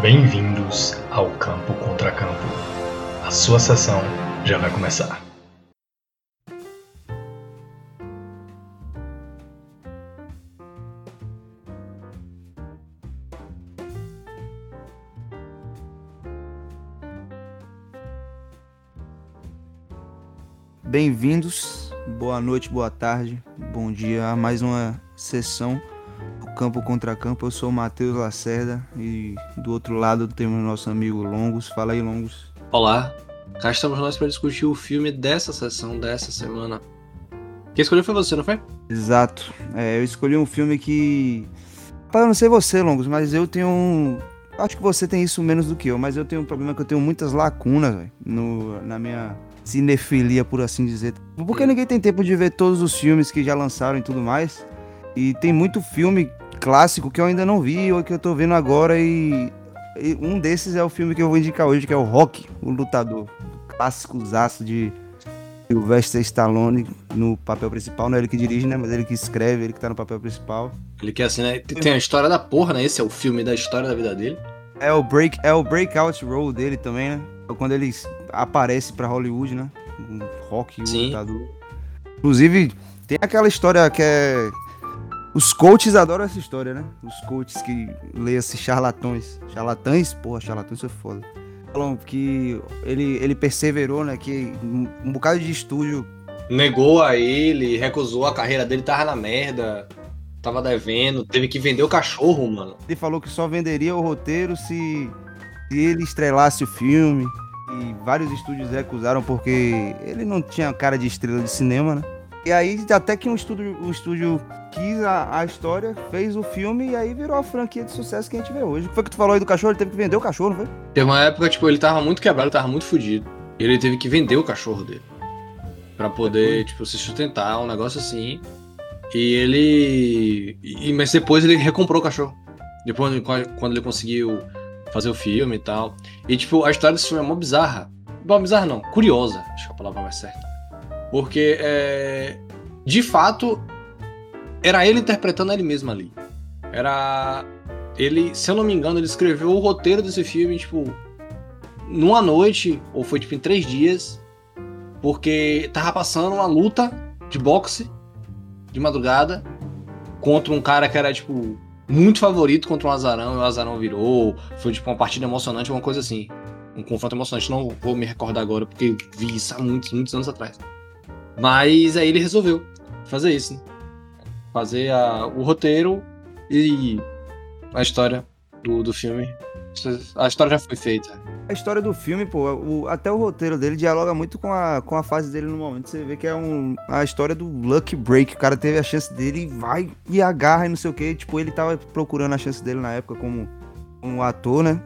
Bem-vindos ao Campo Contra Campo. A sua sessão já vai começar. Bem-vindos, boa noite, boa tarde, bom dia a mais uma sessão do Campo Contra Campo. Eu sou o Matheus Lacerda e do outro lado temos nosso amigo Longos. Fala aí, Longos. Olá, cá estamos nós para discutir o filme dessa sessão, dessa semana. Quem escolheu foi você, não foi? Exato. É, eu escolhi um filme que. Para não sei você, Longos, mas eu tenho um. Acho que você tem isso menos do que eu, mas eu tenho um problema que eu tenho muitas lacunas, velho, no- na minha cinefilia, por assim dizer. Porque ninguém tem tempo de ver todos os filmes que já lançaram e tudo mais. E tem muito filme clássico que eu ainda não vi ou que eu tô vendo agora e, e um desses é o filme que eu vou indicar hoje, que é o Rock, o Lutador. Clássico zaço de Sylvester Stallone no papel principal. Não é ele que dirige, né? Mas ele que escreve, ele que tá no papel principal. Ele quer assim, né? Tem a história da porra, né? Esse é o filme da história da vida dele. É o, break, é o breakout role dele também, né? É Quando ele aparece pra Hollywood, né? Um rock, Sim. lutador. Inclusive, tem aquela história que é. Os coaches adoram essa história, né? Os coaches que leem-se charlatões. Charlatães? Porra, charlatões foi foda. Falam que ele, ele perseverou, né? Que um, um bocado de estúdio Negou a ele, recusou a carreira dele, tava na merda, tava devendo, teve que vender o cachorro, mano. Ele falou que só venderia o roteiro se, se ele estrelasse o filme. E vários estúdios recusaram porque ele não tinha cara de estrela de cinema, né? E aí, até que um estúdio, um estúdio quis a, a história, fez o filme e aí virou a franquia de sucesso que a gente vê hoje. O que foi que tu falou aí do cachorro? Ele teve que vender o cachorro, não foi? Teve uma época, tipo, ele tava muito quebrado, tava muito fudido. E ele teve que vender o cachorro dele. Pra poder, tipo, se sustentar, um negócio assim. E ele. E, mas depois ele recomprou o cachorro. Depois, quando ele conseguiu fazer o filme e tal. E, tipo, a história desse filme é mó bizarra. Bom, bizarra não, curiosa, acho que é a palavra mais certa. Porque, é, de fato, era ele interpretando ele mesmo ali. Era. Ele, se eu não me engano, ele escreveu o roteiro desse filme, tipo, numa noite, ou foi tipo em três dias, porque tava passando uma luta de boxe de madrugada contra um cara que era, tipo, muito favorito contra um azarão, e o azarão virou. Foi tipo uma partida emocionante, uma coisa assim. Um confronto emocionante. Não vou me recordar agora, porque eu vi isso há muitos, muitos anos atrás. Mas aí ele resolveu fazer isso, né? Fazer a- o roteiro e a história do, do filme. A história já foi feita. A história do filme, pô, o- até o roteiro dele dialoga muito com a, com a fase dele no momento. Você vê que é um, a história do Lucky Break. O cara teve a chance dele e vai e agarra e não sei o que. Tipo, ele tava procurando a chance dele na época como, como ator, né?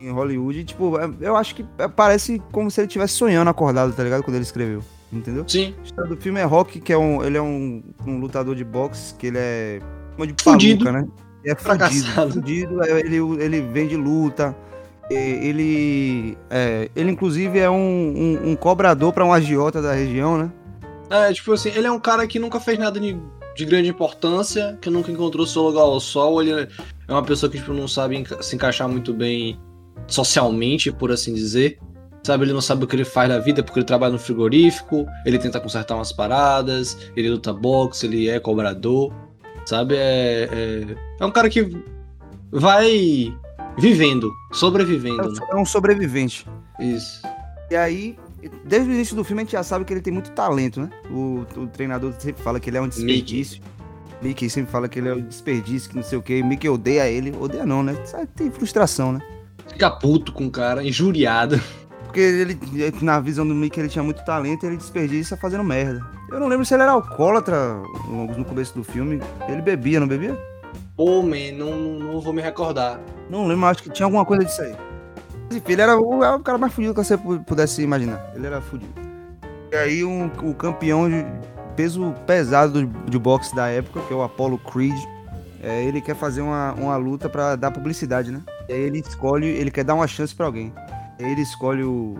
Em Hollywood. E, tipo, é- eu acho que é- parece como se ele estivesse sonhando acordado, tá ligado? Quando ele escreveu. Entendeu? Sim, A história do filme é Rock, que é um. Ele é um, um lutador de boxe, que ele é. Chama de Fudido. paluca, né? É Fracassado. fudido. Fudido, é, ele, ele vem de luta. Ele. é, ele, inclusive, é um, um, um cobrador pra um agiota da região, né? É, tipo assim, ele é um cara que nunca fez nada de, de grande importância, que nunca encontrou seu lugar ao sol, ele é uma pessoa que tipo, não sabe se encaixar muito bem socialmente, por assim dizer. Sabe, ele não sabe o que ele faz na vida porque ele trabalha no frigorífico, ele tenta consertar umas paradas, ele luta boxe, ele é cobrador, sabe? É, é, é um cara que vai vivendo, sobrevivendo, É, né? um- é um sobrevivente. Isso. E aí, desde o início do filme, a gente já sabe que ele tem muito talento, né? O, o treinador sempre fala que ele é um desperdício. Mickey sempre fala que ele é um desperdício, que não sei o quê. Mickey odeia ele. Odeia não, né? Tem frustração, né? Fica puto com o cara, injuriado. Porque ele, na visão do Mickey, ele tinha muito talento e ele desperdiça fazendo merda. Eu não lembro se ele era alcoólatra no começo do filme. Ele bebia, não bebia? Pô, man, não, não, vou me recordar. Não lembro, acho que tinha alguma coisa disso aí. Enfim, ele era o, era o cara mais fudido que você pu- pudesse imaginar. Ele era fudido. E aí um- o campeão de- peso pesado do, de boxe da época, que é o Apollo Creed. É, ele quer fazer uma, uma luta para dar publicidade, né? E aí ele escolhe, ele quer dar uma chance para alguém. Ele escolhe o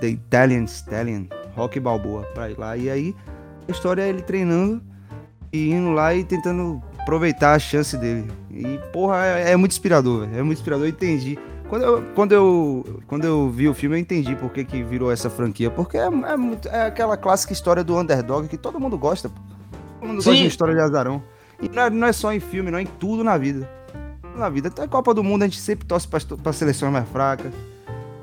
The Italian Stallion, Rock Balboa, pra ir lá. E aí a história é ele treinando e indo lá e tentando aproveitar a chance dele. E, porra, é, é muito inspirador, velho. É muito inspirador, eu entendi. Quando eu, quando, eu, quando eu vi o filme, eu entendi por que, que virou essa franquia. Porque é, é, muito, é aquela clássica história do underdog que todo mundo gosta. Pô. Todo mundo Sim. gosta de história de azarão. E não é, não é só em filme, não é em tudo na vida. Na vida. Até a Copa do Mundo a gente sempre torce para seleções mais fracas.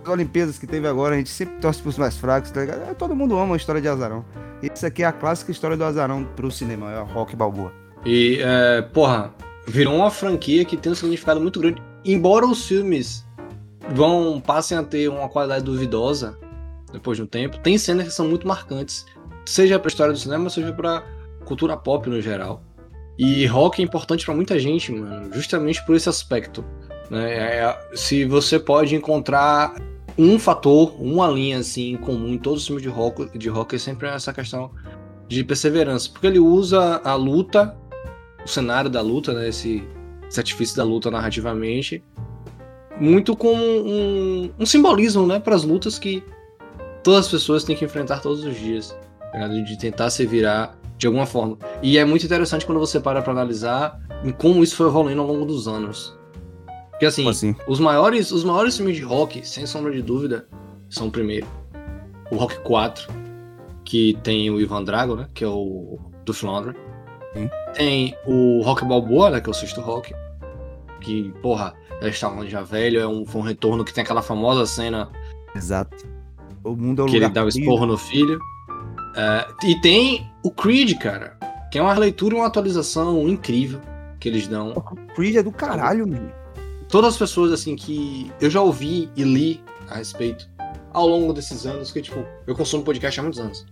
As Olimpíadas que teve agora, a gente sempre torce pros mais fracos, tá ligado? É, Todo mundo ama a história de azarão. Isso aqui é a clássica história do azarão pro cinema, é o Rock Balboa. E, é, porra, virou uma franquia que tem um significado muito grande. Embora os filmes vão passem a ter uma qualidade duvidosa depois de um tempo, tem cenas que são muito marcantes, seja pra história do cinema, seja pra cultura pop no geral. E rock é importante pra muita gente, mano, justamente por esse aspecto. Né? É, se você pode encontrar um fator, uma linha assim comum em todos os filmes de rock, de rock é sempre essa questão de perseverança, porque ele usa a luta, o cenário da luta, né, esse, artifício da luta narrativamente, muito como um, um simbolismo, né, para as lutas que todas as pessoas têm que enfrentar todos os dias, ligado? de tentar se virar de alguma forma. E é muito interessante quando você para para analisar como isso foi evoluindo ao longo dos anos. Porque assim, assim? os maiores, os maiores filmes de rock, sem sombra de dúvida, são primeiro o Rock 4, que tem o Ivan Drago, né, que é o do Flandre. Sim. Tem o Rock Balboa, né, que é o sexto rock, que, porra, já está já velho, é um, foi um retorno que tem aquela famosa cena Exato. O mundo é um que ele dá o esporro no filho. É, e tem o Creed, cara, que é uma releitura e uma atualização incrível que eles dão. Creed é do caralho, mano. Todas as pessoas, assim, que eu já ouvi e li a respeito ao longo desses anos, que, tipo, eu consumo podcast há muitos anos.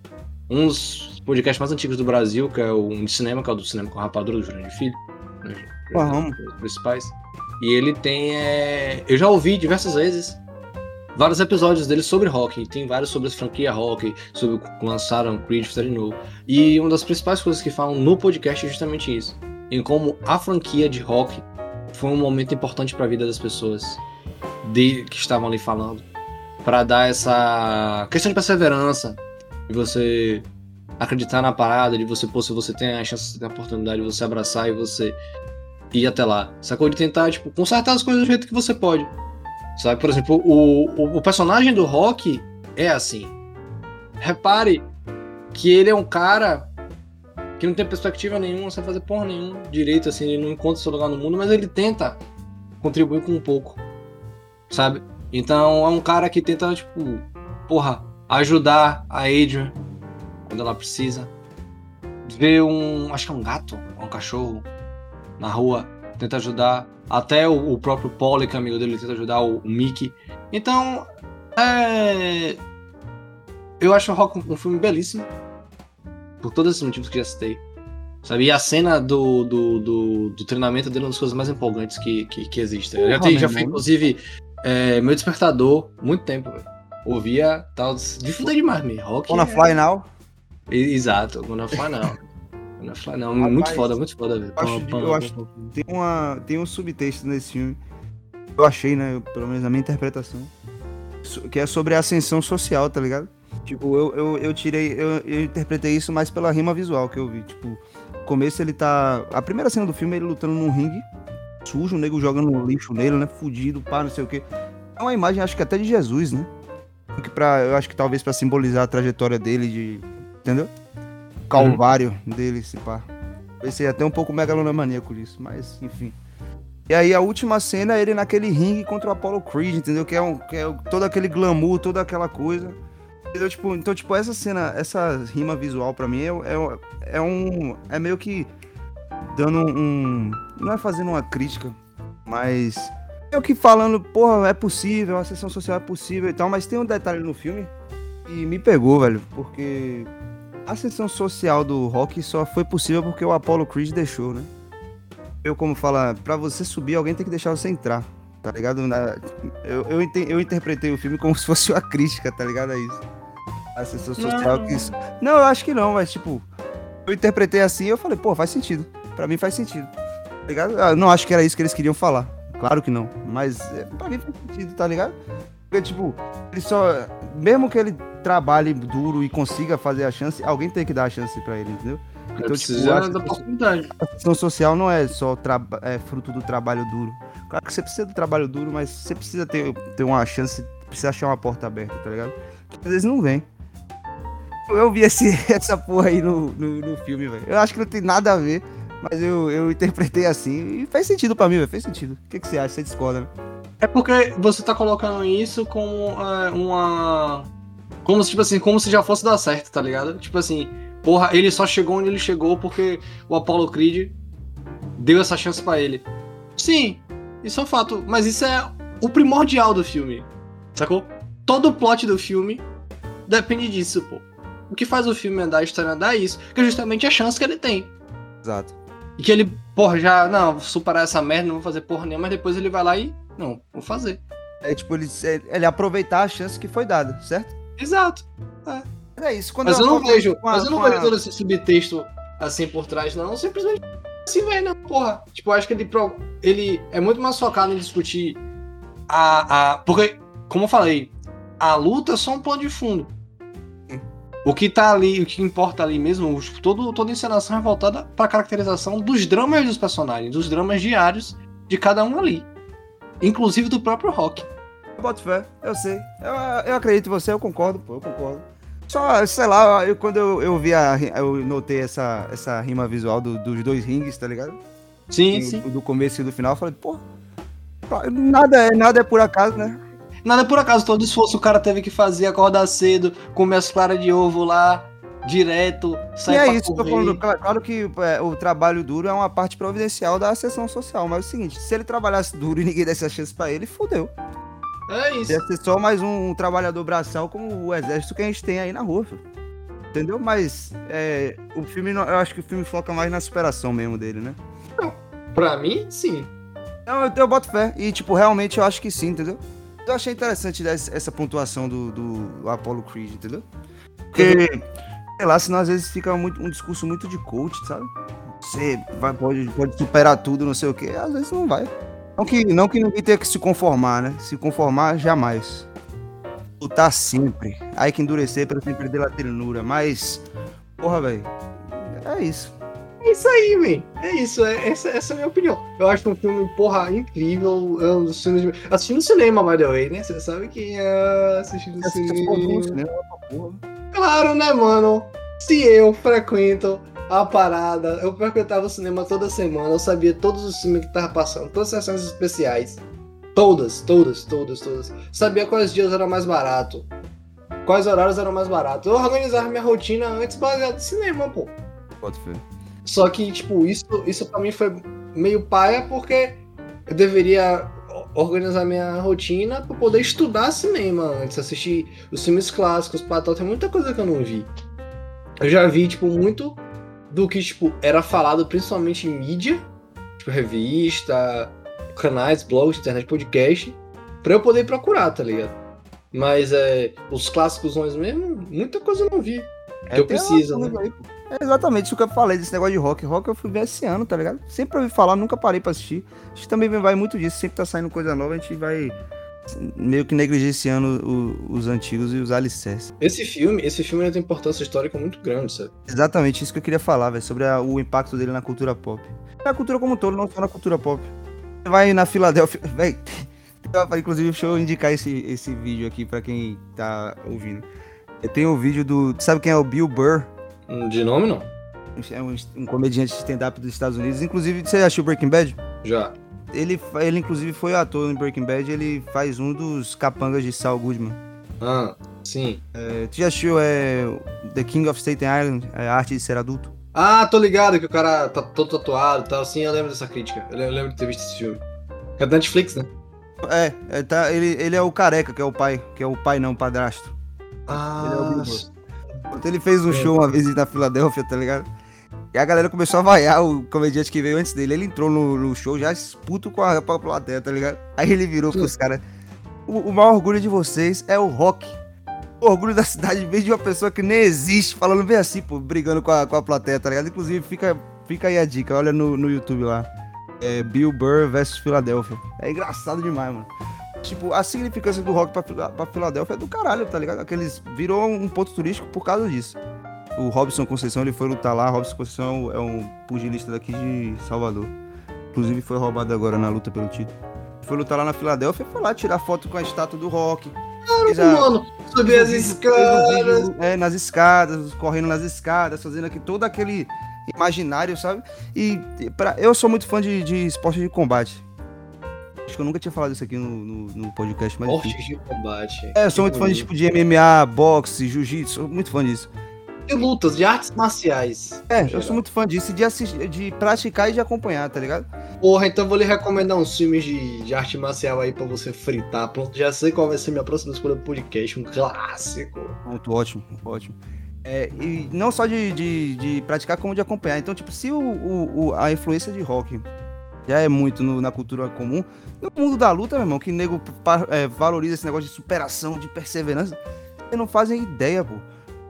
Um dos podcasts mais antigos do Brasil, que é o um de cinema, que é o do Cinema com a Rapadura do Jurandir Filho. Né? Os principais. E ele tem. é, Eu já ouvi diversas vezes vários episódios dele sobre rock. Tem vários sobre a franquia rock, sobre o que lançaram Creed, fizeram novo. E uma das principais coisas que falam no podcast é justamente isso. Em como a franquia de rock foi um momento importante para a vida das pessoas de, que estavam ali falando. para dar essa questão de perseverança. De você acreditar na parada, de você, pô, se você tem a chance, tem a oportunidade de você abraçar e você ir até lá. Sacou? De tentar, tipo, consertar as coisas do jeito que você pode. Sabe? Por exemplo, o, o, o personagem do Rock é assim. Repare que ele é um cara que não tem perspectiva nenhuma, não sabe fazer porra nenhuma direito, assim, ele não encontra seu lugar no mundo, mas ele tenta contribuir com um pouco. Sabe? Então é um cara que tenta, tipo, porra, ajudar a Adrian quando ela precisa. Ver um. Acho que é um gato, um cachorro na rua, tenta ajudar. Até o, o próprio Polly, que é amigo dele, tenta ajudar o, o Mickey. Então, é. Eu acho o Rock um, um filme belíssimo. Por todos esses motivos que já citei. Sabe? E a cena do, do, do, do treinamento dele é uma das coisas mais empolgantes que, que, que existe. Eu já, tenho- já foi, irmão. inclusive, é, meu despertador, muito tempo, velho. Ouvia tal. De fuder demais, me. Rock. Gonna é- Fly Now. Exato, Gonna Fly não. Gonna Fly. Muito Rapaz, foda, muito foda, velho. eu acho- eu acho- Tem, uma, tem um subtexto nesse filme. Eu achei, né? pelo menos na minha interpretação. Que é sobre a ascensão social, tá ligado? Tipo, eu, eu, eu tirei. Eu, eu interpretei isso mais pela rima visual que eu vi. Tipo, começo ele tá. A primeira cena do filme é ele lutando num ringue, sujo, o nego jogando lixo nele, né? Fudido, pá, não sei o quê. É uma imagem, acho que até de Jesus, né? Que pra, eu acho que talvez pra simbolizar a trajetória dele de. Entendeu? Calvário dele, se pá. Pensei até um pouco megalomaníaco disso, mas enfim. E aí a última cena é ele naquele ringue contra o Apollo Creed, entendeu? Que é, um, que é todo aquele glamour, toda aquela coisa. Entendeu? Tipo, então, tipo, essa cena, essa rima visual pra mim é, é, é um. É meio que dando um. Não é fazendo uma crítica, mas. É o que falando, porra, é possível, a sessão social é possível e tal, mas tem um detalhe no filme que me pegou, velho, porque a ascensão social do rock só foi possível porque o Apollo Creed deixou, né? Eu, como fala, pra você subir, alguém tem que deixar você entrar, tá ligado? Eu, eu, eu interpretei o filme como se fosse uma crítica, tá ligado? A isso. A ascensão social que isso. Não, eu acho que não, mas tipo. Eu interpretei assim e eu falei, pô, faz sentido. Pra mim faz sentido. Tá ligado? Eu não acho que era isso que eles queriam falar. Claro que não. Mas é, pra mim faz sentido, tá ligado? Porque, tipo, ele só. Mesmo que ele trabalhe duro e consiga fazer a chance, alguém tem que dar a chance pra ele, entendeu? Então, precisa tipo, da oportunidade. A questão social não é só é fruto do trabalho duro. Claro que você precisa do trabalho duro, mas você precisa ter, ter uma chance, precisa achar uma porta aberta, tá ligado? Às vezes não vem. Eu vi esse, essa porra aí no, no, no filme, velho. Eu acho que não tem nada a ver, mas eu, eu interpretei assim e fez sentido pra mim, velho. Fez sentido. O que, que você acha? Você discorda, né? É porque você tá colocando isso como é, uma. Como se, tipo assim, como se já fosse dar certo, tá ligado? Tipo assim, porra, ele só chegou onde ele chegou porque o Apollo Creed deu essa chance para ele. Sim, isso é um fato, mas isso é o primordial do filme. Sacou? Todo o plot do filme depende disso, pô. O que faz o filme andar, a história andar é isso, que é justamente a chance que ele tem. Exato. E que ele, porra, já, não, vou superar essa merda, não vou fazer porra nenhuma, mas depois ele vai lá e, não, vou fazer. É tipo, ele, ele aproveitar a chance que foi dada, certo? Exato. É. É isso. Quando mas eu, eu não vejo, a, mas eu não vejo todo esse subtexto assim por trás, não. Simplesmente assim, velho, não, porra. Tipo, eu acho que ele, ele é muito mais focado em discutir a, a. Porque, como eu falei, a luta é só um plano de fundo. O que tá ali, o que importa ali mesmo, todo, toda a encenação é voltada pra caracterização dos dramas dos personagens, dos dramas diários de cada um ali. Inclusive do próprio Rock. Eu boto fé, eu sei. Eu, eu acredito em você, eu concordo, pô, eu concordo. Só, sei lá, eu, quando eu, eu vi a. Eu notei essa, essa rima visual do, dos dois rings, tá ligado? Sim, e, sim. Do começo e do final, eu falei, pô, nada é, nada é por acaso, né? Nada é por acaso, todo esforço o cara teve que fazer, acordar cedo, comer as claras de ovo lá, direto, sair e é isso que eu tô falando. Claro que é, o trabalho duro é uma parte providencial da sessão social, mas é o seguinte, se ele trabalhasse duro e ninguém desse a chance pra ele, fudeu. É isso. Ia ser só mais um, um, trabalhador braçal como o exército que a gente tem aí na rua, filho. Entendeu? Mas é, o filme, eu acho que o filme foca mais na superação mesmo dele, né? Não, pra mim, sim. Não, eu, eu boto fé. E, tipo, realmente eu acho que sim, entendeu? Eu achei interessante essa pontuação do, do Apollo Creed, entendeu? Porque, sei lá, senão às vezes fica muito, um discurso muito de coach, sabe? Você vai, pode, pode superar tudo, não sei o quê. Às vezes não vai. Não que, não que ninguém tenha que se conformar, né? Se conformar, jamais. Lutar sempre. Aí que endurecer para sempre perder a ternura. Mas, porra, velho. É isso. É isso aí, velho. É isso. É, essa, essa é a minha opinião. Eu acho um filme, porra, incrível. É um dos filmes. Assistindo no cinema, by the way, né? Você sabe quem é assistindo no cinema. cinema. Claro, né, mano? Se eu frequento a parada. Eu frequentava o cinema toda semana, eu sabia todos os filmes que tava passando, todas as sessões especiais. Todas, todas, todas, todas. Sabia quais dias era mais barato. Quais horários eram mais baratos. Eu organizava minha rotina antes baseado em cinema, pô. Pode ver. Só que, tipo, isso, isso pra mim foi meio paia porque eu deveria organizar minha rotina para poder estudar cinema antes, assistir os filmes clássicos, tal. Tem muita coisa que eu não vi. Eu já vi, tipo, muito do que, tipo, era falado principalmente em mídia, tipo, revista, canais, blogs, internet, podcast, pra eu poder procurar, tá ligado? Mas é, os clássicos mesmo, muita coisa eu não vi. É, que eu preciso, né? Aí, é exatamente isso que eu falei desse negócio de rock. Rock eu fui ver esse ano, tá ligado? Sempre ouvi falar, nunca parei pra assistir. A gente também vai muito disso, sempre tá saindo coisa nova, a gente vai meio que negligenciando o, os antigos e os alicerces. Esse filme, esse filme tem importância histórica muito grande, sabe? Exatamente, isso que eu queria falar, velho, sobre a, o impacto dele na cultura pop. Na cultura como um todo, não só na cultura pop. Você vai na Filadélfia, velho. Inclusive, deixa eu indicar esse, esse vídeo aqui pra quem tá ouvindo. Tem o um vídeo do. Sabe quem é o Bill Burr? De nome não. É um, um comediante de stand-up dos Estados Unidos. Inclusive, você assistiu Breaking Bad? Já. Ele, ele inclusive foi ator em Breaking Bad, ele faz um dos capangas de Saul Goodman. Ah, sim. É, tu já assistiu é, The King of Staten Island, é, a arte de ser adulto? Ah, tô ligado que o cara tá todo tatuado e tal. Sim, eu lembro dessa crítica. Eu lembro de ter visto esse filme. É da Netflix, né? É, é tá, ele, ele é o careca, que é o pai. Que é o pai, não, o padrasto. Ah, ele é o Ele fez um show uma vez na Filadélfia, tá ligado? E a galera começou a vaiar o comediante que veio antes dele. Ele entrou no, no show já puto com a, com a plateia, tá ligado? Aí ele virou pros caras. O, o maior orgulho de vocês é o rock. orgulho da cidade vem de uma pessoa que nem existe, falando bem assim, pô, brigando com a, com a plateia, tá ligado? Inclusive, fica, fica aí a dica, olha no, no YouTube lá. É Bill Burr versus Filadélfia. É engraçado demais, mano. Tipo, a significância do rock pra, pra Filadélfia é do caralho, tá ligado? Aqueles virou um ponto turístico por causa disso. O Robson Conceição, ele foi lutar lá. Robson Conceição é um pugilista daqui de Salvador. Inclusive foi roubado agora na luta pelo título. Foi lutar lá na Filadélfia e foi lá tirar foto com a estátua do rock. Claro, mano, subir as escadas. É, nas escadas, correndo nas escadas, fazendo aqui todo aquele imaginário, sabe? E pra, eu sou muito fã de, de esporte de combate. Acho que eu nunca tinha falado isso aqui no, no, no podcast, mas. De combate. É, eu sou muito fã de, tipo, de MMA, boxe, jiu-jitsu, sou muito fã disso. De lutas, de artes marciais. É, eu sou muito fã disso, de, assistir, de praticar e de acompanhar, tá ligado? Porra, então vou lhe recomendar uns filmes de, de arte marcial aí pra você fritar. Pronto, já sei qual vai ser minha próxima escolha do podcast, um clássico. Muito ótimo, ótimo. É, e não só de, de, de, praticar, como de acompanhar. Então, tipo, se o, o, a influência de rock já é muito no, na cultura comum, no mundo da luta, meu irmão, que nego é, valoriza esse negócio de superação, de perseverança, eles não fazem ideia, pô.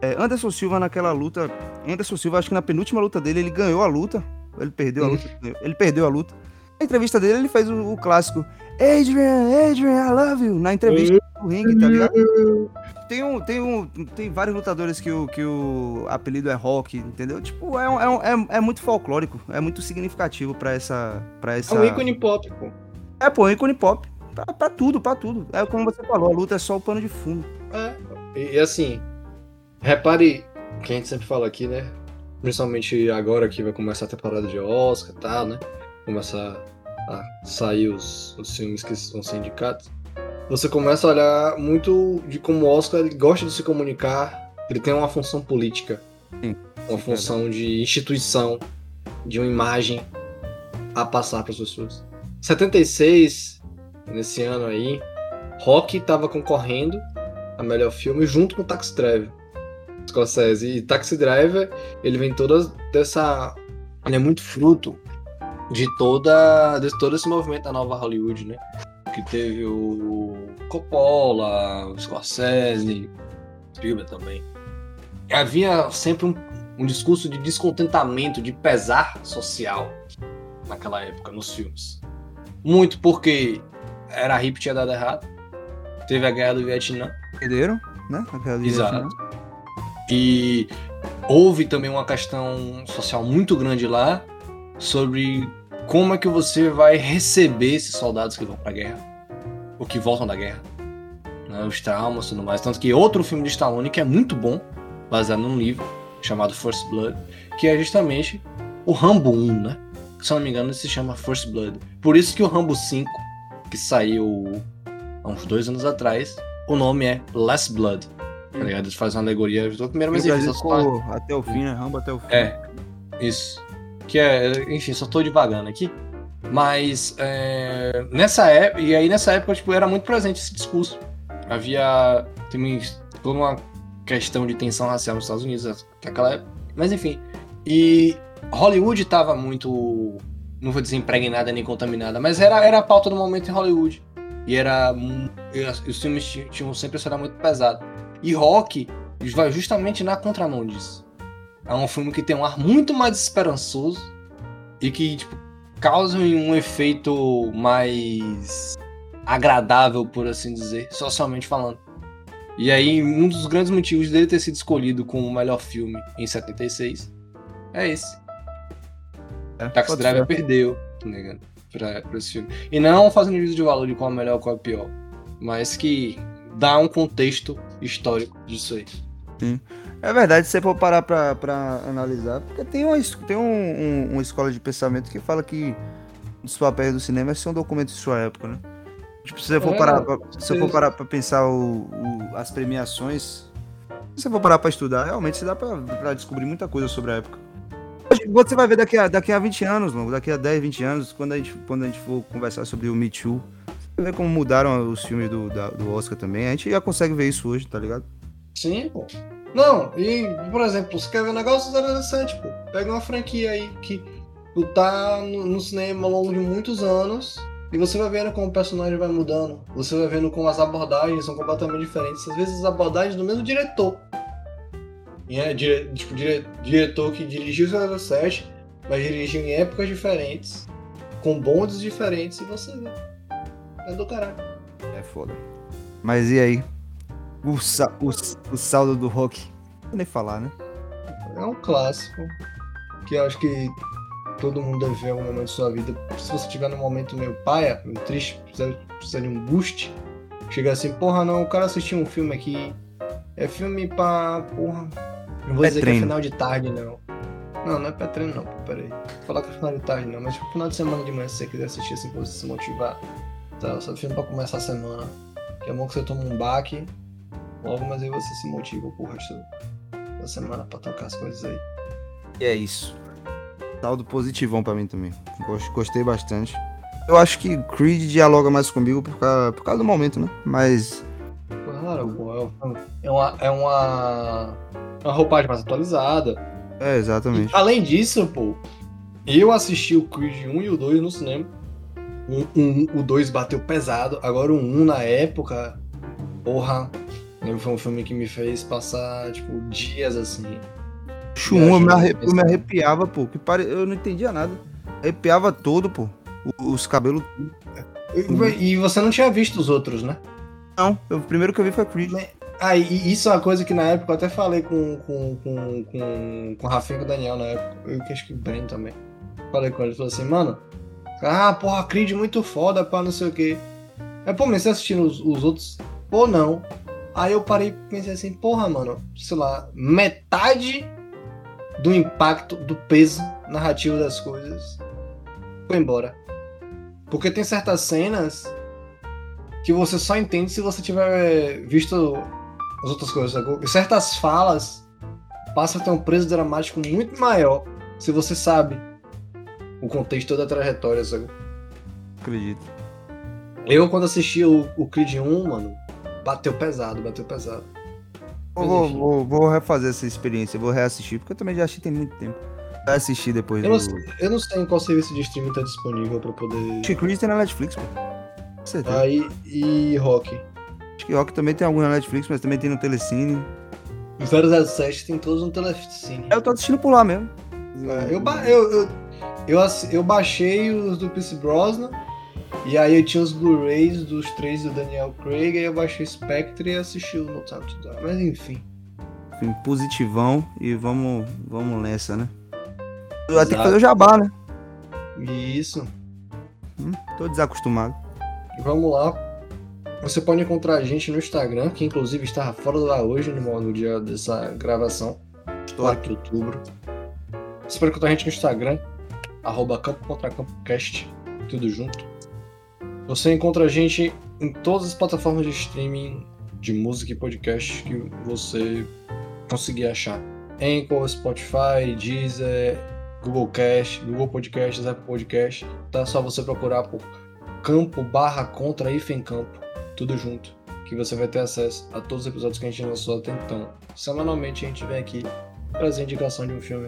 É, Anderson Silva naquela luta, Anderson Silva, acho que na penúltima luta dele, ele ganhou a luta. Ele perdeu a luta. Ele perdeu a luta. Na entrevista dele, ele fez o, o clássico Adrian, Adrian, I love you, na entrevista do ringue, tá ligado? Tem, um, tem, um, tem vários lutadores que o, que o apelido é rock, entendeu? Tipo, é, é, é, é muito folclórico, é muito significativo pra essa, pra essa. É um ícone pop, pô. É, pô, é ícone pop. Pra, pra, tudo, pra tudo. É como você falou, a luta é só o pano de fundo. É. E, e assim, repare que a gente sempre fala aqui, né? Principalmente agora que vai começar a temporada de Oscar e tal, né? Começar a sair os, os filmes que vão ser indicados você começa a olhar muito de como o Oscar gosta de se comunicar, ele tem uma função política, Sim. uma função de instituição, de uma imagem a passar para as pessoas. 76, nesse ano aí, Rock estava concorrendo a melhor filme junto com Taxi Driver. Scorsese. E Taxi Driver, ele vem toda dessa. Ele é muito fruto de toda, de todo esse movimento da nova Hollywood, né? Que teve o Coppola, o Scorsese, Spielberg também. Havia sempre um, um discurso de descontentamento, de pesar social naquela época nos filmes. Muito porque era a hip tinha dado errado, teve a guerra do Vietnã. Perderam, né? A guerra do Exato. Vietnã. E houve também uma questão social muito grande lá sobre como é que você vai receber esses soldados que vão pra guerra? Ou que voltam da guerra? Né, os traumas e tudo mais. Tanto que outro filme de Stallone que é muito bom, baseado num livro chamado First Blood, que é justamente o Rambo 1, né? Se eu não me engano, ele se chama First Blood. Por isso que o Rambo 5, que saiu há uns dois anos atrás, o nome é Last Blood. Tá ligado? Eles fazem uma alegoria do primeiro, mas enfim, até o fim, né? Rambo até o fim. É, isso que é, enfim, só tô devagando aqui. Mas é, nessa época, e aí nessa época, tipo, era muito presente esse discurso. Havia tem toda uma questão de tensão racial nos Estados Unidos naquela época. Mas enfim. E Hollywood tava muito. Não vou dizer impregnada nem contaminada, mas era, era a pauta do momento em Hollywood. E era. Os filmes tinham sempre esse muito pesado. E rock vai justamente na contramão disso. É um filme que tem um ar muito mais esperançoso e que, tipo, causa um efeito mais agradável, por assim dizer, socialmente falando. E aí, um dos grandes motivos dele ter sido escolhido como o melhor filme em 76 é esse. É, Taxi Driver perdeu, tá ligado? Pra, pra esse filme. E não fazendo juízo de valor de qual é melhor ou qual é pior, mas que dá um contexto histórico disso aí. Sim. É verdade, se você for parar pra, pra analisar, porque tem, uma, tem um, um, uma escola de pensamento que fala que os papéis do cinema são documentos de sua época, né? Tipo, se você for é, parar pra, se você for parar pra pensar o, o, as premiações, se você for parar pra estudar, realmente você dá pra, pra descobrir muita coisa sobre a época. Você vai ver daqui a, daqui a 20 anos, longo, daqui a 10, 20 anos, quando a gente, quando a gente for conversar sobre o Me Too, você vai ver como mudaram os filmes do, da, do Oscar também. A gente já consegue ver isso hoje, tá ligado? Sim, pô. Não, e, por exemplo, você quer ver um negócio interessante, pô. Pega uma franquia aí que tá no, no, cinema ao longo de muitos anos E você vai vendo como o personagem vai mudando. Você vai vendo como as abordagens são completamente diferentes. Às vezes as abordagens do mesmo diretor. E é dire, tipo, dire, diretor que dirigiu 007, mas dirigiu em épocas diferentes, com bondes diferentes, e você vê. É do caralho. É foda. Mas e aí? O, sa o, o saldo do rock. Não vou nem falar, né? É um clássico. Que eu acho que todo mundo deve ver algum momento de sua vida. Se você tiver num momento meio paia, meio triste, precisa, precisa de um boost, chega assim, porra, não, eu quero assistir um filme aqui. É filme pra. Porra. Não vou É dizer treino. que é final de tarde, não. Não, não é pra treino, não, peraí. Vou falar que é final de tarde, não, mas tipo, final de semana de manhã, se você quiser assistir assim pra você se motivar. Tá, só filme pra começar a semana. Que é bom que você toma um baque, logo, mas aí você se motiva pro resto da semana pra tocar as coisas aí. E é isso. Saldo positivão pra mim também. Gos- Gostei bastante. Eu acho que Creed dialoga mais comigo por causa, por causa do momento, né? Mas. Claro, pô, é uma, é uma, uma roupagem mais atualizada. É, exatamente. E, além disso, pô, eu assisti o Creed 1 e o 2 no cinema. O, um, o 2 bateu pesado, agora o 1 na época, porra, lembro que foi um filme que me fez passar, tipo, dias assim. Acho um, eu me, arre- eu me arrepiava, pô. Que pare... Eu não entendia nada. Arrepiava todo, pô. Os cabelos. E, e você não tinha visto os outros, né? Não, o primeiro que eu vi foi Creed. Ah, e isso é uma coisa que na época eu até falei com, com, com, com, com o Rafinha e com o Daniel na época. Eu acho que o Breno também. Falei com ele, falou assim, mano, ah, porra, Creed muito foda, pá, não sei o quê. Aí, pô, mas você assistindo os, os outros? Pô, não. Aí eu parei e pensei assim, porra, mano, sei lá, metade do impacto, do peso narrativo das coisas foi embora. Porque tem certas cenas que você só entende se você tiver visto as outras coisas, sacou? E certas falas passam a ter um preço dramático muito maior se você sabe o contexto da trajetória, sacou? Acredito. Eu, quando assisti o, o Creed 1, mano, bateu pesado, bateu pesado. Mas vou, enfim. vou, vou refazer essa experiência, vou reassistir, porque eu também já assisti tem muito tempo. Vai assistir depois Eu do. não, sei- eu não sei em qual serviço de streaming tá disponível pra poder. Acho que Creed tem na Netflix, pô. Com certeza. Aí, e Rock. Acho que Rock também tem algum na Netflix, mas também tem no Telecine. O 007 tem todos no Telecine. Eu tô assistindo por lá mesmo. É, Eu, ba- eu, eu, eu, eu baixei os do Pierce Brosnan. E aí eu tinha os Blu-rays dos três do Daniel Craig. Aí eu baixei Spectre e assisti o No Time to Die. Mas enfim. Enfim, positivão e vamos, vamos nessa, né? Vai ter que fazer o jabá, né? Isso. Hum, tô desacostumado. Vamos lá. Você pode encontrar a gente no Instagram, que inclusive estava fora do ar hoje, no, dia dessa gravação. Estou 4 de outubro. Você pode encontrar a gente no Instagram, arroba tudo junto. Você encontra a gente em todas as plataformas de streaming de música e podcast que você conseguir achar. Anchor, Spotify, Deezer, Google Cast, Google Podcasts, Apple Podcast. Tá só você procurar por campo barra contra hífen campo, tudo junto, que você vai ter acesso a todos os episódios que a gente lançou até então. Semanalmente a gente vem aqui trazer indicação de um filme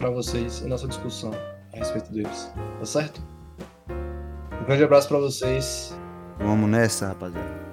pra vocês e nossa discussão a respeito deles. Tá certo? Grande abraço pra vocês. Vamos nessa, rapaziada.